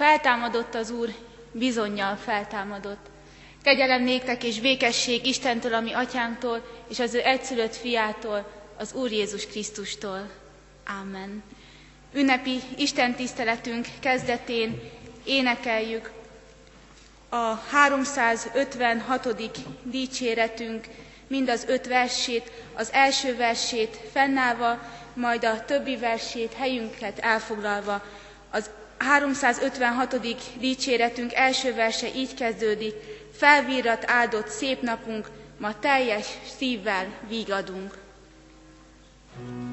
Feltámadott az Úr, bizonyal feltámadott. Kegyelem néktek és békesség Istentől, ami atyánktól, és az ő egyszülött fiától, az Úr Jézus Krisztustól. Amen. Ünnepi Isten tiszteletünk kezdetén énekeljük a 356. dicséretünk mind az öt versét, az első versét fennállva, majd a többi versét helyünket elfoglalva. Az 356. dicséretünk első verse így kezdődik, felvírat áldott szép napunk, ma teljes szívvel vígadunk. thank you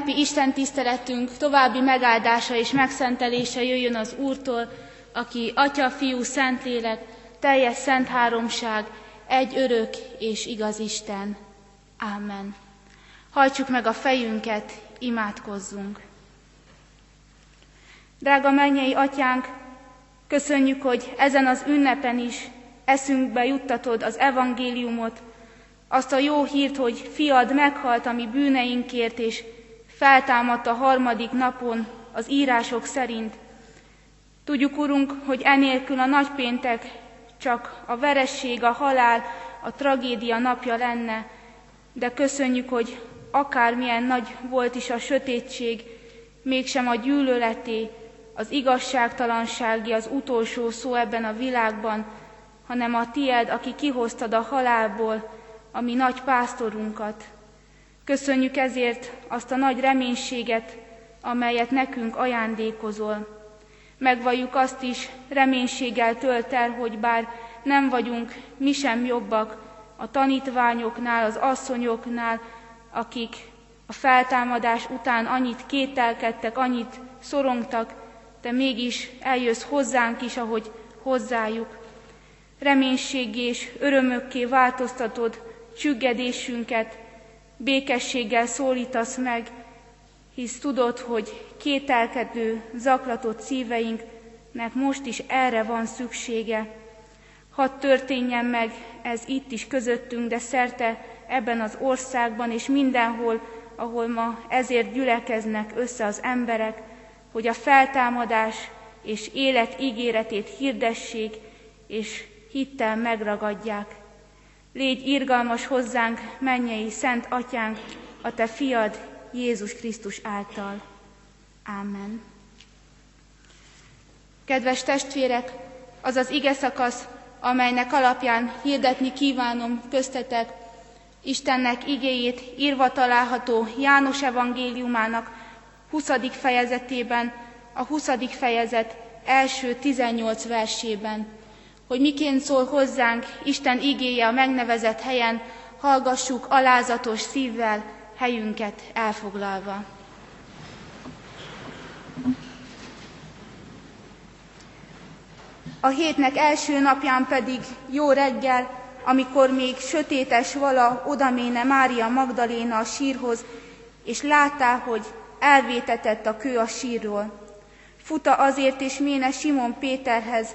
ünnepi Isten tiszteletünk további megáldása és megszentelése jöjjön az Úrtól, aki Atya, Fiú, Szentlélek, teljes szent háromság, egy örök és igaz Isten. Amen. Hajtsuk meg a fejünket, imádkozzunk. Drága mennyei atyánk, köszönjük, hogy ezen az ünnepen is eszünkbe juttatod az evangéliumot, azt a jó hírt, hogy fiad meghalt a mi bűneinkért, és feltámadt a harmadik napon az írások szerint. Tudjuk, Urunk, hogy enélkül a nagypéntek csak a veresség, a halál, a tragédia napja lenne, de köszönjük, hogy akármilyen nagy volt is a sötétség, mégsem a gyűlöleté, az igazságtalansági az utolsó szó ebben a világban, hanem a tied, aki kihoztad a halálból, a mi nagy pásztorunkat. Köszönjük ezért azt a nagy reménységet, amelyet nekünk ajándékozol. Megvalljuk azt is, reménységgel tölt el, hogy bár nem vagyunk mi sem jobbak a tanítványoknál, az asszonyoknál, akik a feltámadás után annyit kételkedtek, annyit szorongtak, te mégis eljössz hozzánk is, ahogy hozzájuk. Reménységgé és örömökké változtatod csüggedésünket, békességgel szólítasz meg, hisz tudod, hogy kételkedő, zaklatott szíveinknek most is erre van szüksége. Hadd történjen meg ez itt is közöttünk, de szerte ebben az országban és mindenhol, ahol ma ezért gyülekeznek össze az emberek, hogy a feltámadás és élet ígéretét hirdessék, és hittel megragadják. Légy irgalmas hozzánk, mennyei Szent Atyánk, a Te fiad Jézus Krisztus által. Ámen. Kedves testvérek, az az ige szakasz, amelynek alapján hirdetni kívánom köztetek Istennek igéjét írva található János evangéliumának 20. fejezetében, a 20. fejezet első 18 versében, hogy miként szól hozzánk Isten igéje a megnevezett helyen, hallgassuk alázatos szívvel, helyünket elfoglalva. A hétnek első napján pedig jó reggel, amikor még sötétes vala odaméne Mária Magdaléna a sírhoz, és láttá, hogy elvétetett a kő a sírról. Futa azért és méne Simon Péterhez,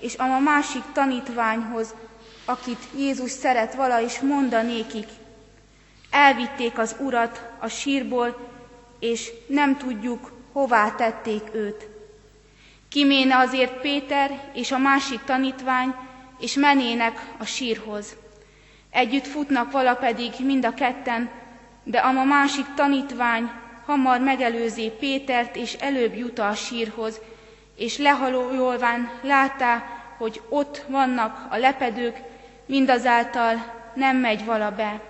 és a másik tanítványhoz, akit Jézus szeret vala, és mondanékik. Elvitték az urat a sírból, és nem tudjuk, hová tették őt. Kiméne azért Péter és a másik tanítvány, és menének a sírhoz. Együtt futnak vala pedig mind a ketten, de a másik tanítvány hamar megelőzi Pétert, és előbb jut a sírhoz, és lehalójolván látá, hogy ott vannak a lepedők, mindazáltal nem megy vala be.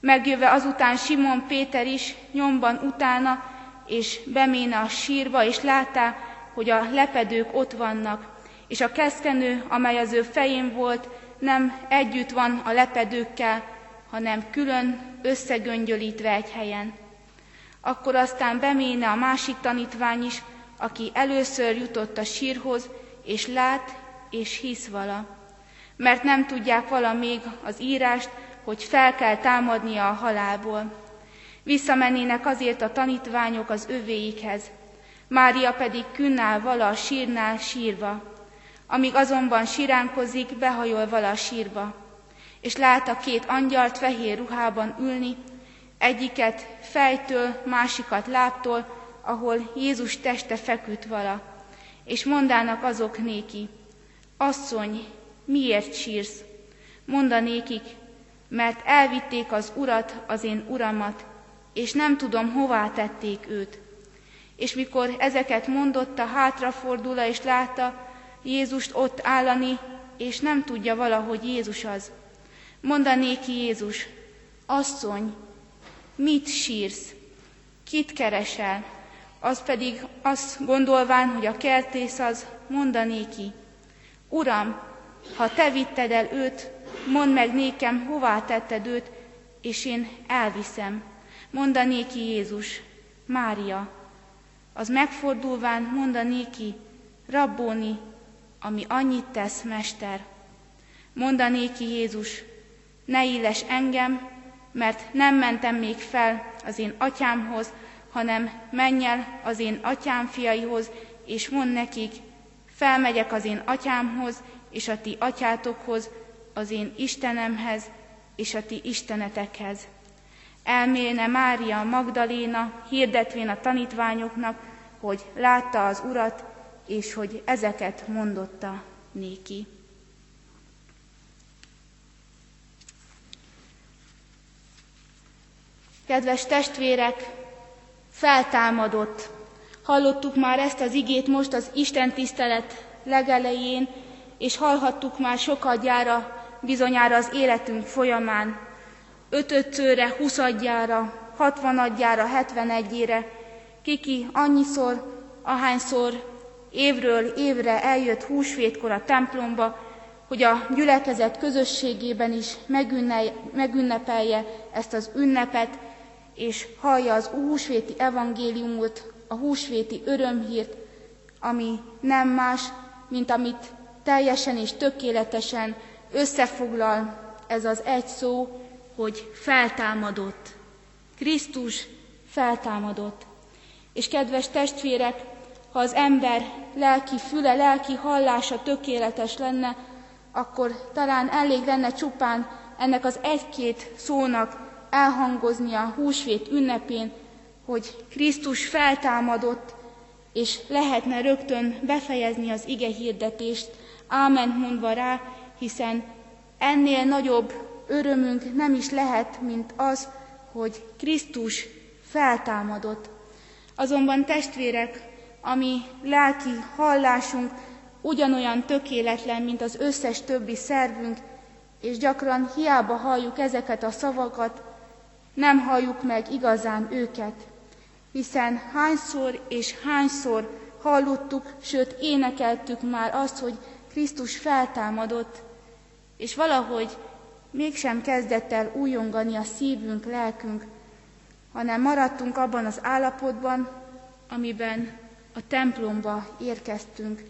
Megjöve azután Simon Péter is nyomban utána, és beméne a sírba, és látá, hogy a lepedők ott vannak, és a keszkenő, amely az ő fején volt, nem együtt van a lepedőkkel, hanem külön összegöngyölítve egy helyen. Akkor aztán beméne a másik tanítvány is, aki először jutott a sírhoz, és lát és hisz vala. Mert nem tudják vala még az írást, hogy fel kell támadnia a halálból. Visszamennének azért a tanítványok az övéikhez. Mária pedig künnál vala a sírnál sírva. Amíg azonban siránkozik, behajol vala a sírba. És lát a két angyalt fehér ruhában ülni, egyiket fejtől, másikat láptól, ahol Jézus teste feküdt vala. És mondának azok néki, asszony, miért sírsz? Mondanékik, mert elvitték az urat, az én uramat, és nem tudom, hová tették őt. És mikor ezeket mondotta, hátrafordul és látta Jézust ott állani, és nem tudja valahogy Jézus az. Mondanéki Jézus, asszony, mit sírsz? Kit keresel? Az pedig azt gondolván, hogy a kertész az, mondanéki, Uram, ha te vitted el őt, mondd meg nékem, hová tetted őt, és én elviszem. Mondanéki Jézus, Mária. Az megfordulván mondanéki, Rabbóni, ami annyit tesz, Mester. Mondanéki Jézus, ne illes engem, mert nem mentem még fel az én atyámhoz, hanem menj el az én atyám fiaihoz, és mond nekik, felmegyek az én atyámhoz, és a ti atyátokhoz, az én Istenemhez és a ti istenetekhez. Elmélne Mária Magdaléna, hirdetvén a tanítványoknak, hogy látta az Urat, és hogy ezeket mondotta néki. Kedves testvérek, feltámadott. Hallottuk már ezt az igét most az Isten tisztelet legelején, és hallhattuk már sokat gyára, bizonyára az életünk folyamán. ötötszörre, huszadjára, hatvanadjára, hetvenegyére, kiki annyiszor, ahányszor évről évre eljött húsvétkor a templomba, hogy a gyülekezet közösségében is megünnepelje ezt az ünnepet, és hallja az húsvéti evangéliumot, a húsvéti örömhírt, ami nem más, mint amit teljesen és tökéletesen összefoglal ez az egy szó, hogy feltámadott. Krisztus feltámadott. És kedves testvérek, ha az ember lelki füle, lelki hallása tökéletes lenne, akkor talán elég lenne csupán ennek az egy-két szónak elhangozni a húsvét ünnepén, hogy Krisztus feltámadott, és lehetne rögtön befejezni az ige hirdetést, ámen mondva rá, hiszen ennél nagyobb örömünk nem is lehet, mint az, hogy Krisztus feltámadott. Azonban testvérek, ami lelki hallásunk ugyanolyan tökéletlen, mint az összes többi szervünk, és gyakran hiába halljuk ezeket a szavakat, nem halljuk meg igazán őket. Hiszen hányszor és hányszor hallottuk, sőt énekeltük már azt, hogy Krisztus feltámadott, és valahogy mégsem kezdett el újongani a szívünk, lelkünk, hanem maradtunk abban az állapotban, amiben a templomba érkeztünk.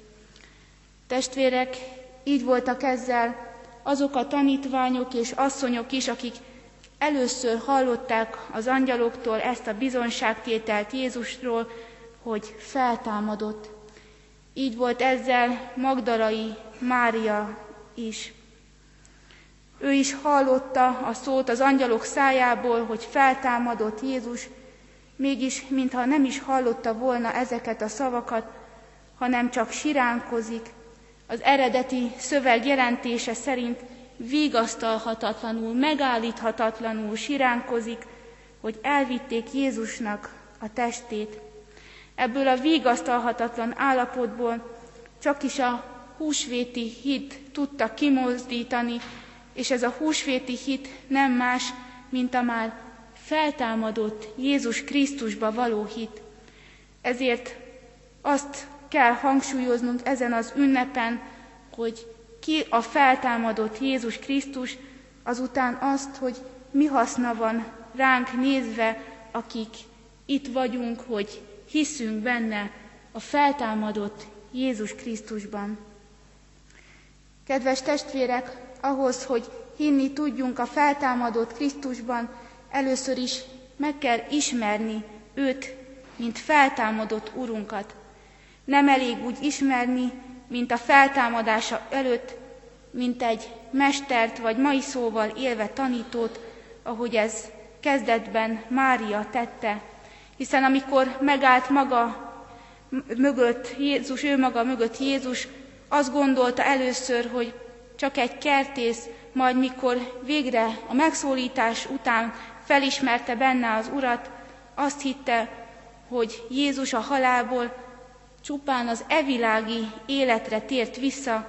Testvérek, így voltak ezzel azok a tanítványok és asszonyok is, akik először hallották az angyaloktól ezt a bizonságtételt Jézusról, hogy feltámadott. Így volt ezzel Magdalai Mária is. Ő is hallotta a szót az angyalok szájából, hogy feltámadott Jézus, mégis, mintha nem is hallotta volna ezeket a szavakat, hanem csak siránkozik. Az eredeti szöveg jelentése szerint vigasztalhatatlanul, megállíthatatlanul siránkozik, hogy elvitték Jézusnak a testét. Ebből a vigasztalhatatlan állapotból csak is a húsvéti hit tudta kimozdítani, és ez a húsvéti hit nem más, mint a már feltámadott Jézus Krisztusba való hit. Ezért azt kell hangsúlyoznunk ezen az ünnepen, hogy ki a feltámadott Jézus Krisztus, azután azt, hogy mi haszna van ránk nézve, akik itt vagyunk, hogy hiszünk benne a feltámadott Jézus Krisztusban. Kedves testvérek, ahhoz, hogy hinni tudjunk a feltámadott Krisztusban, először is meg kell ismerni őt, mint feltámadott Urunkat. Nem elég úgy ismerni, mint a feltámadása előtt, mint egy mestert vagy mai szóval élve tanítót, ahogy ez kezdetben Mária tette, hiszen amikor megállt maga mögött Jézus, ő maga mögött Jézus, azt gondolta először, hogy csak egy kertész, majd mikor végre a megszólítás után felismerte benne az Urat, azt hitte, hogy Jézus a halálból csupán az evilági életre tért vissza,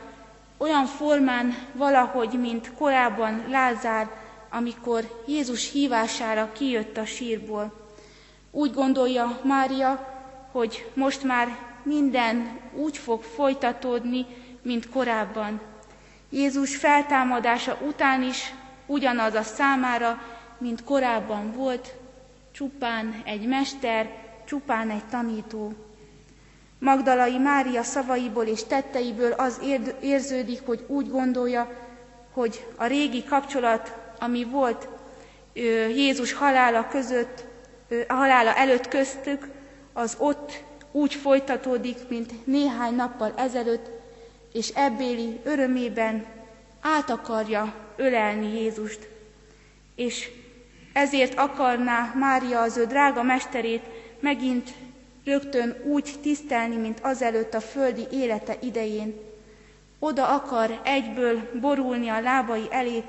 olyan formán valahogy, mint korábban Lázár, amikor Jézus hívására kijött a sírból. Úgy gondolja Mária, hogy most már minden úgy fog folytatódni, mint korábban. Jézus feltámadása után is ugyanaz a számára, mint korábban volt, csupán egy mester, csupán egy tanító. Magdalai Mária szavaiból és tetteiből az érződik, hogy úgy gondolja, hogy a régi kapcsolat, ami volt Jézus halála között, halála előtt köztük, az ott úgy folytatódik, mint néhány nappal ezelőtt, és ebbéli örömében át akarja ölelni Jézust. És ezért akarná Mária az ő drága mesterét megint rögtön úgy tisztelni, mint azelőtt a földi élete idején. Oda akar egyből borulni a lábai elé,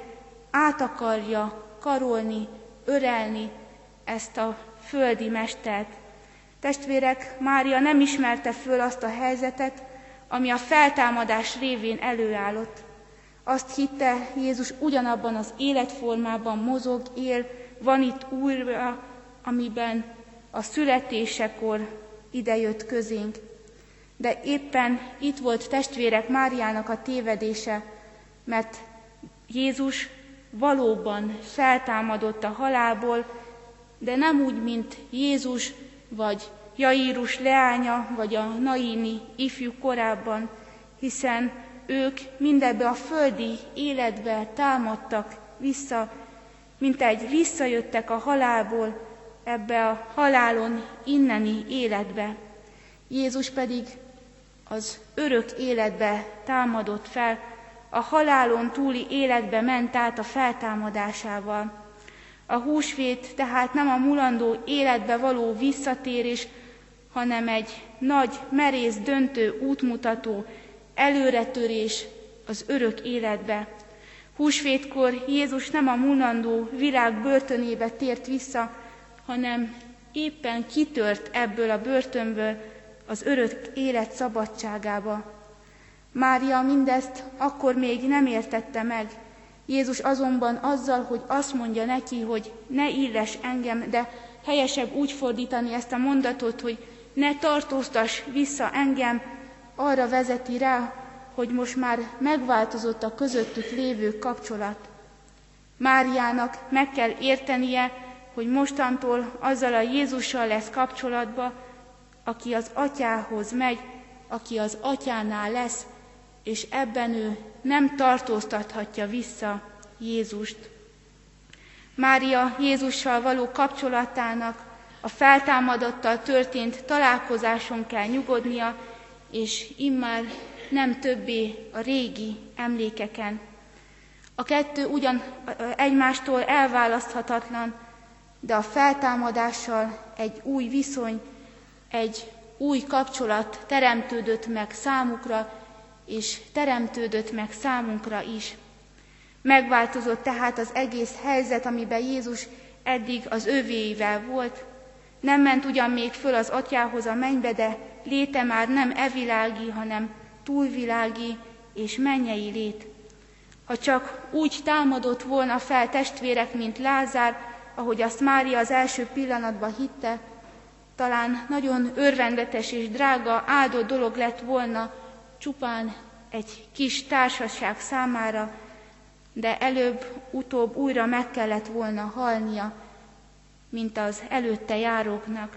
át akarja karolni, örelni ezt a földi mestert. Testvérek, Mária nem ismerte föl azt a helyzetet, ami a feltámadás révén előállott. Azt hitte, Jézus ugyanabban az életformában mozog, él, van itt újra, amiben a születésekor idejött közénk. De éppen itt volt testvérek Máriának a tévedése, mert Jézus valóban feltámadott a halálból, de nem úgy, mint Jézus, vagy Jairus leánya, vagy a Naini ifjú korábban, hiszen ők mindebbe a földi életbe támadtak vissza, mint egy visszajöttek a halálból, ebbe a halálon inneni életbe. Jézus pedig az örök életbe támadott fel, a halálon túli életbe ment át a feltámadásával. A húsvét tehát nem a mulandó életbe való visszatérés, hanem egy nagy, merész, döntő útmutató, előretörés az örök életbe. Húsvétkor Jézus nem a mulandó világ börtönébe tért vissza, hanem éppen kitört ebből a börtönből az örök élet szabadságába. Mária mindezt akkor még nem értette meg. Jézus azonban azzal, hogy azt mondja neki, hogy ne illes engem, de helyesebb úgy fordítani ezt a mondatot, hogy ne tartóztass vissza engem, arra vezeti rá, hogy most már megváltozott a közöttük lévő kapcsolat. Máriának meg kell értenie, hogy mostantól azzal a Jézussal lesz kapcsolatba, aki az atyához megy, aki az atyánál lesz, és ebben ő nem tartóztathatja vissza Jézust. Mária Jézussal való kapcsolatának a feltámadottal történt találkozáson kell nyugodnia, és immár nem többé a régi emlékeken. A kettő ugyan egymástól elválaszthatatlan, de a feltámadással egy új viszony, egy új kapcsolat teremtődött meg számukra, és teremtődött meg számunkra is. Megváltozott tehát az egész helyzet, amiben Jézus eddig az övéivel volt. Nem ment ugyan még föl az atyához a mennybe, de léte már nem evilági, hanem túlvilági és mennyei lét. Ha csak úgy támadott volna fel testvérek, mint Lázár, ahogy azt Mária az első pillanatban hitte, talán nagyon örvendetes és drága, áldott dolog lett volna csupán egy kis társaság számára, de előbb-utóbb újra meg kellett volna halnia, mint az előtte járóknak.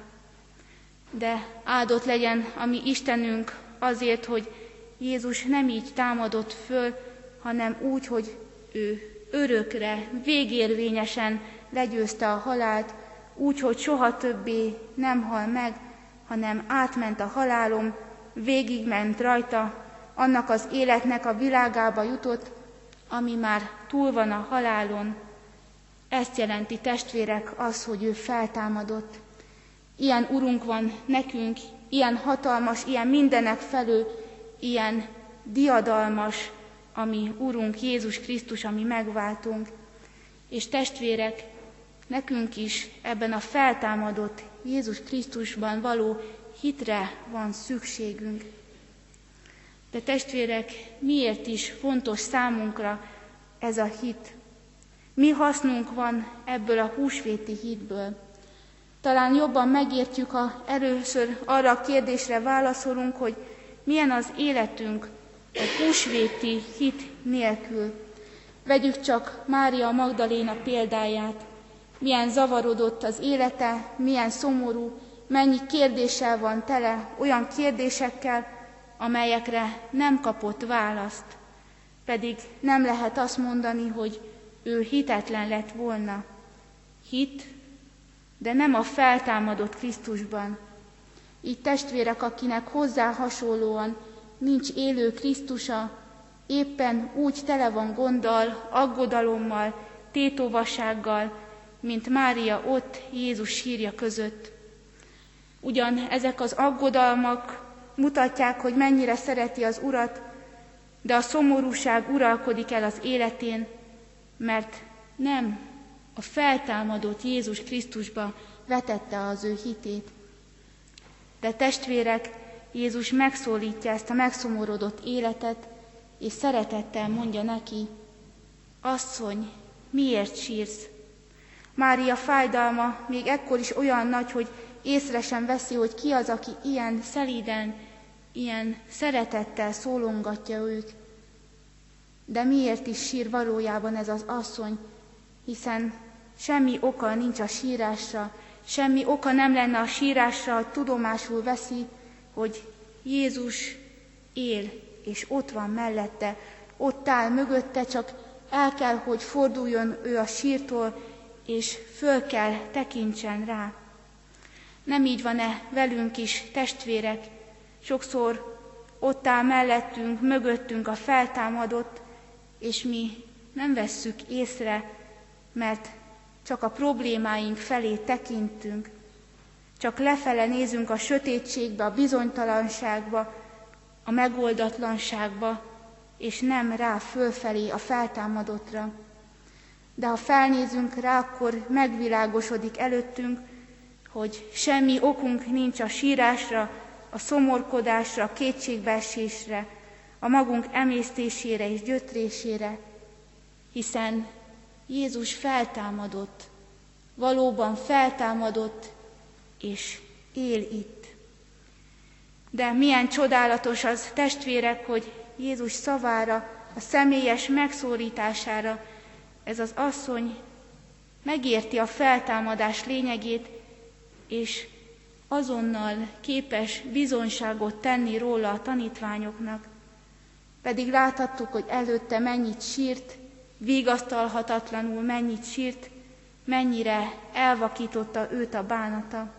De áldott legyen a mi Istenünk azért, hogy Jézus nem így támadott föl, hanem úgy, hogy ő örökre, végérvényesen legyőzte a halált, úgy, hogy soha többé nem hal meg, hanem átment a halálom, végigment rajta, annak az életnek a világába jutott, ami már túl van a halálon. Ezt jelenti testvérek az, hogy ő feltámadott. Ilyen urunk van nekünk, ilyen hatalmas, ilyen mindenek felül, ilyen diadalmas, ami Urunk Jézus Krisztus, ami megváltunk. És testvérek, nekünk is ebben a feltámadott Jézus Krisztusban való hitre van szükségünk. De testvérek, miért is fontos számunkra ez a hit? Mi hasznunk van ebből a húsvéti hitből? Talán jobban megértjük, ha először arra a kérdésre válaszolunk, hogy milyen az életünk a húsvéti hit nélkül. Vegyük csak Mária Magdaléna példáját. Milyen zavarodott az élete, milyen szomorú, mennyi kérdéssel van tele, olyan kérdésekkel, amelyekre nem kapott választ, pedig nem lehet azt mondani, hogy ő hitetlen lett volna. Hit, de nem a feltámadott Krisztusban. Így testvérek, akinek hozzá hasonlóan nincs élő Krisztusa, éppen úgy tele van gonddal, aggodalommal, tétovassággal, mint Mária ott Jézus sírja között. Ugyan ezek az aggodalmak mutatják, hogy mennyire szereti az Urat, de a szomorúság uralkodik el az életén, mert nem a feltámadott Jézus Krisztusba vetette az ő hitét. De testvérek, Jézus megszólítja ezt a megszomorodott életet, és szeretettel mondja neki, asszony, miért sírsz? Mária fájdalma még ekkor is olyan nagy, hogy észre sem veszi, hogy ki az, aki ilyen szelíden, ilyen szeretettel szólongatja őt. De miért is sír valójában ez az asszony, hiszen semmi oka nincs a sírásra, semmi oka nem lenne a sírásra, hogy tudomásul veszi, hogy Jézus él, és ott van mellette, ott áll mögötte, csak el kell, hogy forduljon ő a sírtól, és föl kell tekintsen rá. Nem így van-e velünk is, testvérek? Sokszor ott áll mellettünk, mögöttünk a feltámadott, és mi nem vesszük észre, mert csak a problémáink felé tekintünk, csak lefele nézünk a sötétségbe, a bizonytalanságba, a megoldatlanságba, és nem rá fölfelé a feltámadottra. De ha felnézünk rá, akkor megvilágosodik előttünk, hogy semmi okunk nincs a sírásra, a szomorkodásra, a kétségbeesésre, a magunk emésztésére és gyötrésére, hiszen Jézus feltámadott, valóban feltámadott, és él itt. De milyen csodálatos az, testvérek, hogy Jézus szavára, a személyes megszólítására ez az asszony megérti a feltámadás lényegét, és azonnal képes bizonyságot tenni róla a tanítványoknak. Pedig láthattuk, hogy előtte mennyit sírt, vigasztalhatatlanul mennyit sírt, mennyire elvakította őt a bánata.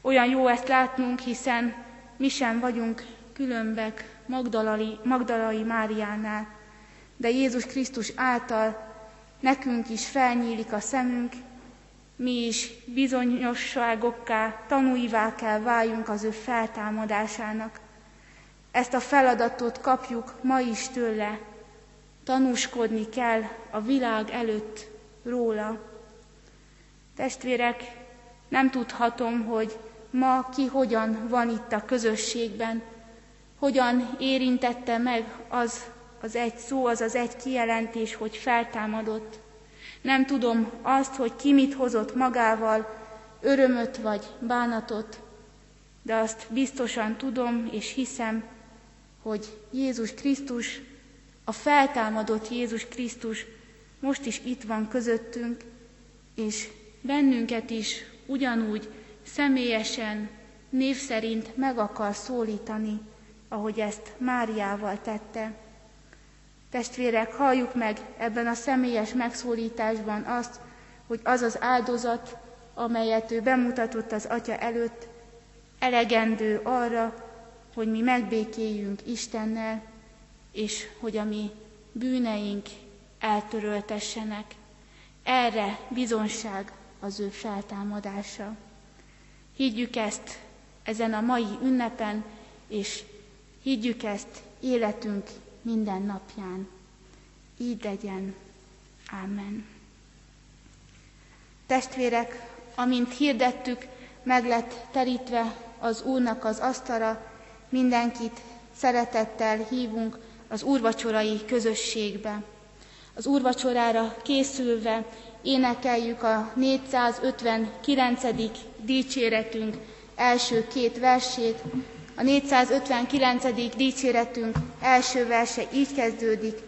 Olyan jó ezt látnunk, hiszen mi sem vagyunk különbek Magdalai, Magdalai Máriánál, de Jézus Krisztus által nekünk is felnyílik a szemünk, mi is bizonyosságokká, tanúivá kell váljunk az ő feltámadásának. Ezt a feladatot kapjuk ma is tőle, tanúskodni kell a világ előtt róla. Testvérek, nem tudhatom, hogy ma ki hogyan van itt a közösségben, hogyan érintette meg az az egy szó, az az egy kijelentés, hogy feltámadott. Nem tudom azt, hogy ki mit hozott magával, örömöt vagy bánatot, de azt biztosan tudom és hiszem, hogy Jézus Krisztus, a feltámadott Jézus Krisztus most is itt van közöttünk, és bennünket is ugyanúgy személyesen, név szerint meg akar szólítani, ahogy ezt Máriával tette. Testvérek, halljuk meg ebben a személyes megszólításban azt, hogy az az áldozat, amelyet ő bemutatott az Atya előtt, elegendő arra, hogy mi megbékéljünk Istennel, és hogy a mi bűneink eltöröltessenek. Erre bizonság az ő feltámadása. Higgyük ezt ezen a mai ünnepen, és higgyük ezt életünk minden napján. Így legyen. Ámen. Testvérek, amint hirdettük, meg lett terítve az Úrnak az asztala, mindenkit szeretettel hívunk az úrvacsorai közösségbe. Az úrvacsorára készülve énekeljük a 459. dicséretünk első két versét, a 459. dicséretünk első verse így kezdődik,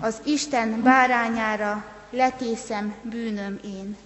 az Isten bárányára letészem bűnöm én.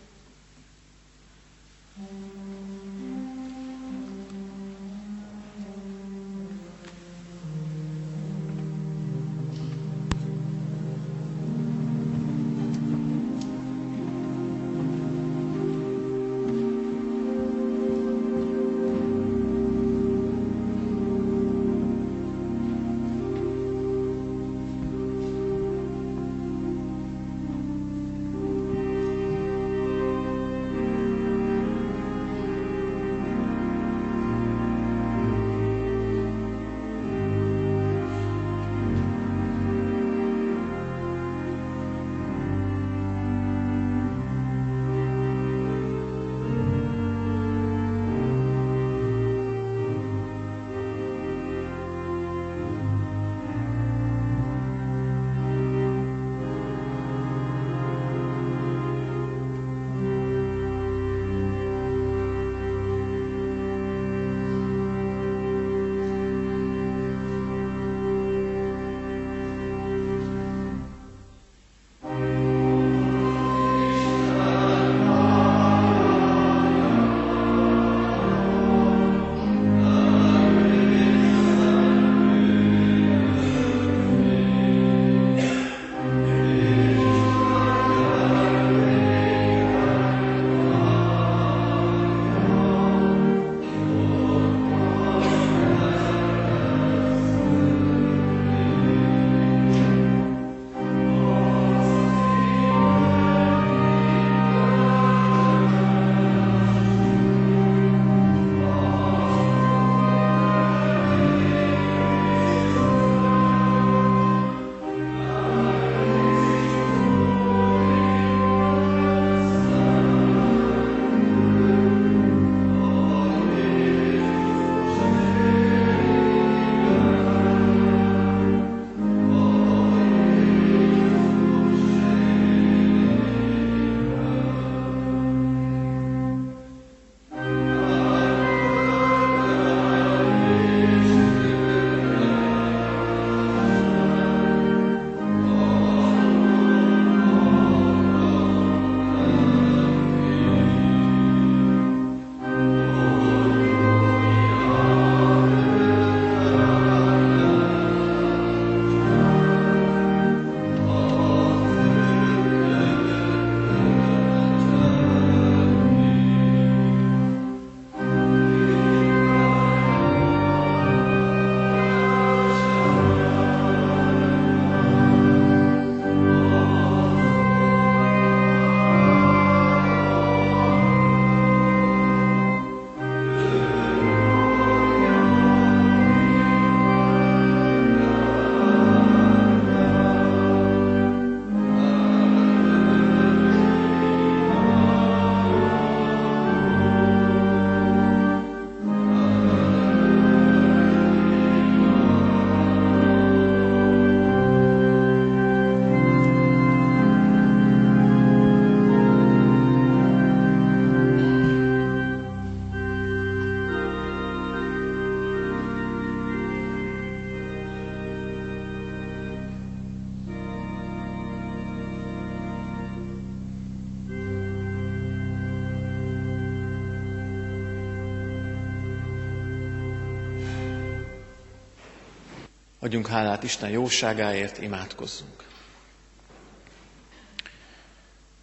Adjunk hálát Isten jóságáért, imádkozzunk.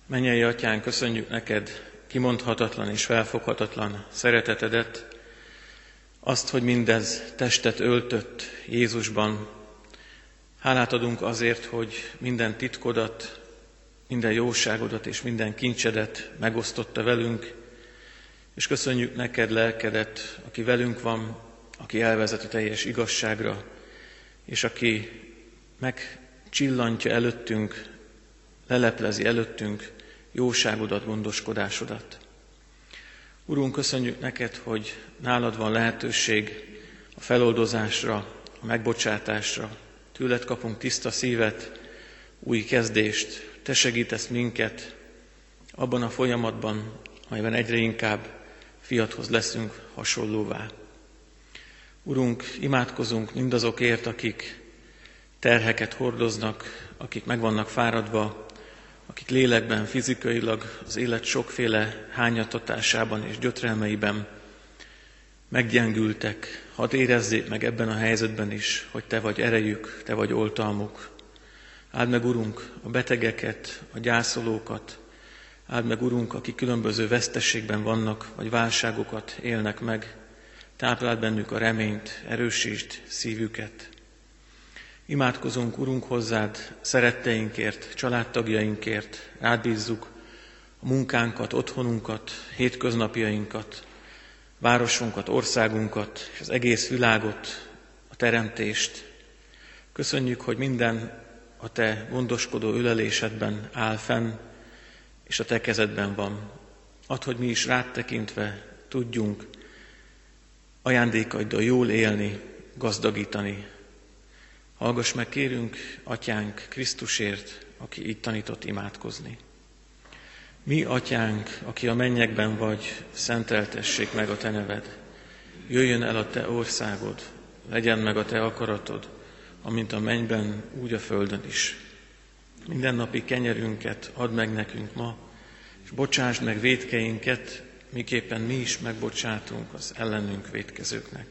Mennyei Atyán, köszönjük neked kimondhatatlan és felfoghatatlan szeretetedet, azt, hogy mindez testet öltött Jézusban. Hálát adunk azért, hogy minden titkodat, minden jóságodat és minden kincsedet megosztotta velünk, és köszönjük neked lelkedet, aki velünk van, aki elvezet a teljes igazságra, és aki megcsillantja előttünk, leleplezi előttünk jóságodat, gondoskodásodat. Urunk, köszönjük neked, hogy nálad van lehetőség a feloldozásra, a megbocsátásra. Tőled kapunk tiszta szívet, új kezdést. Te segítesz minket abban a folyamatban, amelyben egyre inkább fiathoz leszünk hasonlóvá. Urunk, imádkozunk mindazokért, akik terheket hordoznak, akik meg vannak fáradva, akik lélekben, fizikailag az élet sokféle hányatatásában és gyötrelmeiben meggyengültek. Hadd érezzék meg ebben a helyzetben is, hogy Te vagy erejük, Te vagy oltalmuk. Áld meg, Urunk, a betegeket, a gyászolókat, áld meg, Urunk, akik különböző vesztességben vannak, vagy válságokat élnek meg, tápláld bennük a reményt, erősítsd szívüket. Imádkozunk, Urunk, hozzád szeretteinkért, családtagjainkért, átbízzuk a munkánkat, otthonunkat, hétköznapjainkat, városunkat, országunkat és az egész világot, a teremtést. Köszönjük, hogy minden a Te gondoskodó ölelésedben áll fenn, és a Te kezedben van. Add, hogy mi is rád tekintve tudjunk ajándékaiddal jól élni, gazdagítani Hallgass meg, kérünk, Atyánk Krisztusért, aki így tanított imádkozni. Mi, Atyánk, aki a mennyekben vagy, szenteltessék meg a Te neved. Jöjjön el a Te országod, legyen meg a Te akaratod, amint a mennyben, úgy a földön is. Minden napi kenyerünket add meg nekünk ma, és bocsásd meg védkeinket, miképpen mi is megbocsátunk az ellenünk védkezőknek.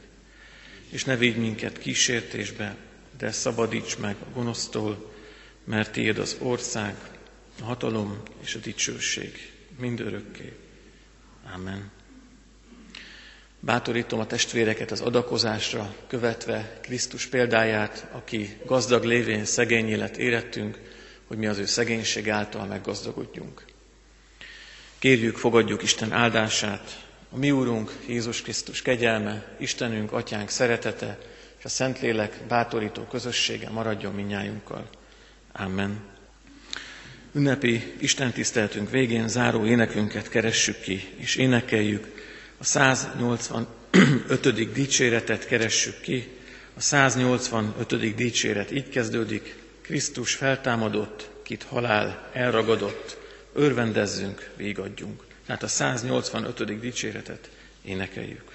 És ne védj minket kísértésbe, de szabadíts meg a gonosztól, mert tiéd az ország, a hatalom és a dicsőség mindörökké. Amen. Bátorítom a testvéreket az adakozásra, követve Krisztus példáját, aki gazdag lévén szegény élet érettünk, hogy mi az ő szegénység által meggazdagodjunk. Kérjük, fogadjuk Isten áldását, a mi Úrunk Jézus Krisztus kegyelme, Istenünk, Atyánk szeretete, és a Szentlélek bátorító közössége maradjon minnyájunkkal. Amen. Ünnepi Isten tiszteltünk végén záró énekünket keressük ki, és énekeljük. A 185. dicséretet keressük ki. A 185. dicséret így kezdődik. Krisztus feltámadott, kit halál elragadott, örvendezzünk, végadjunk. Tehát a 185. dicséretet énekeljük.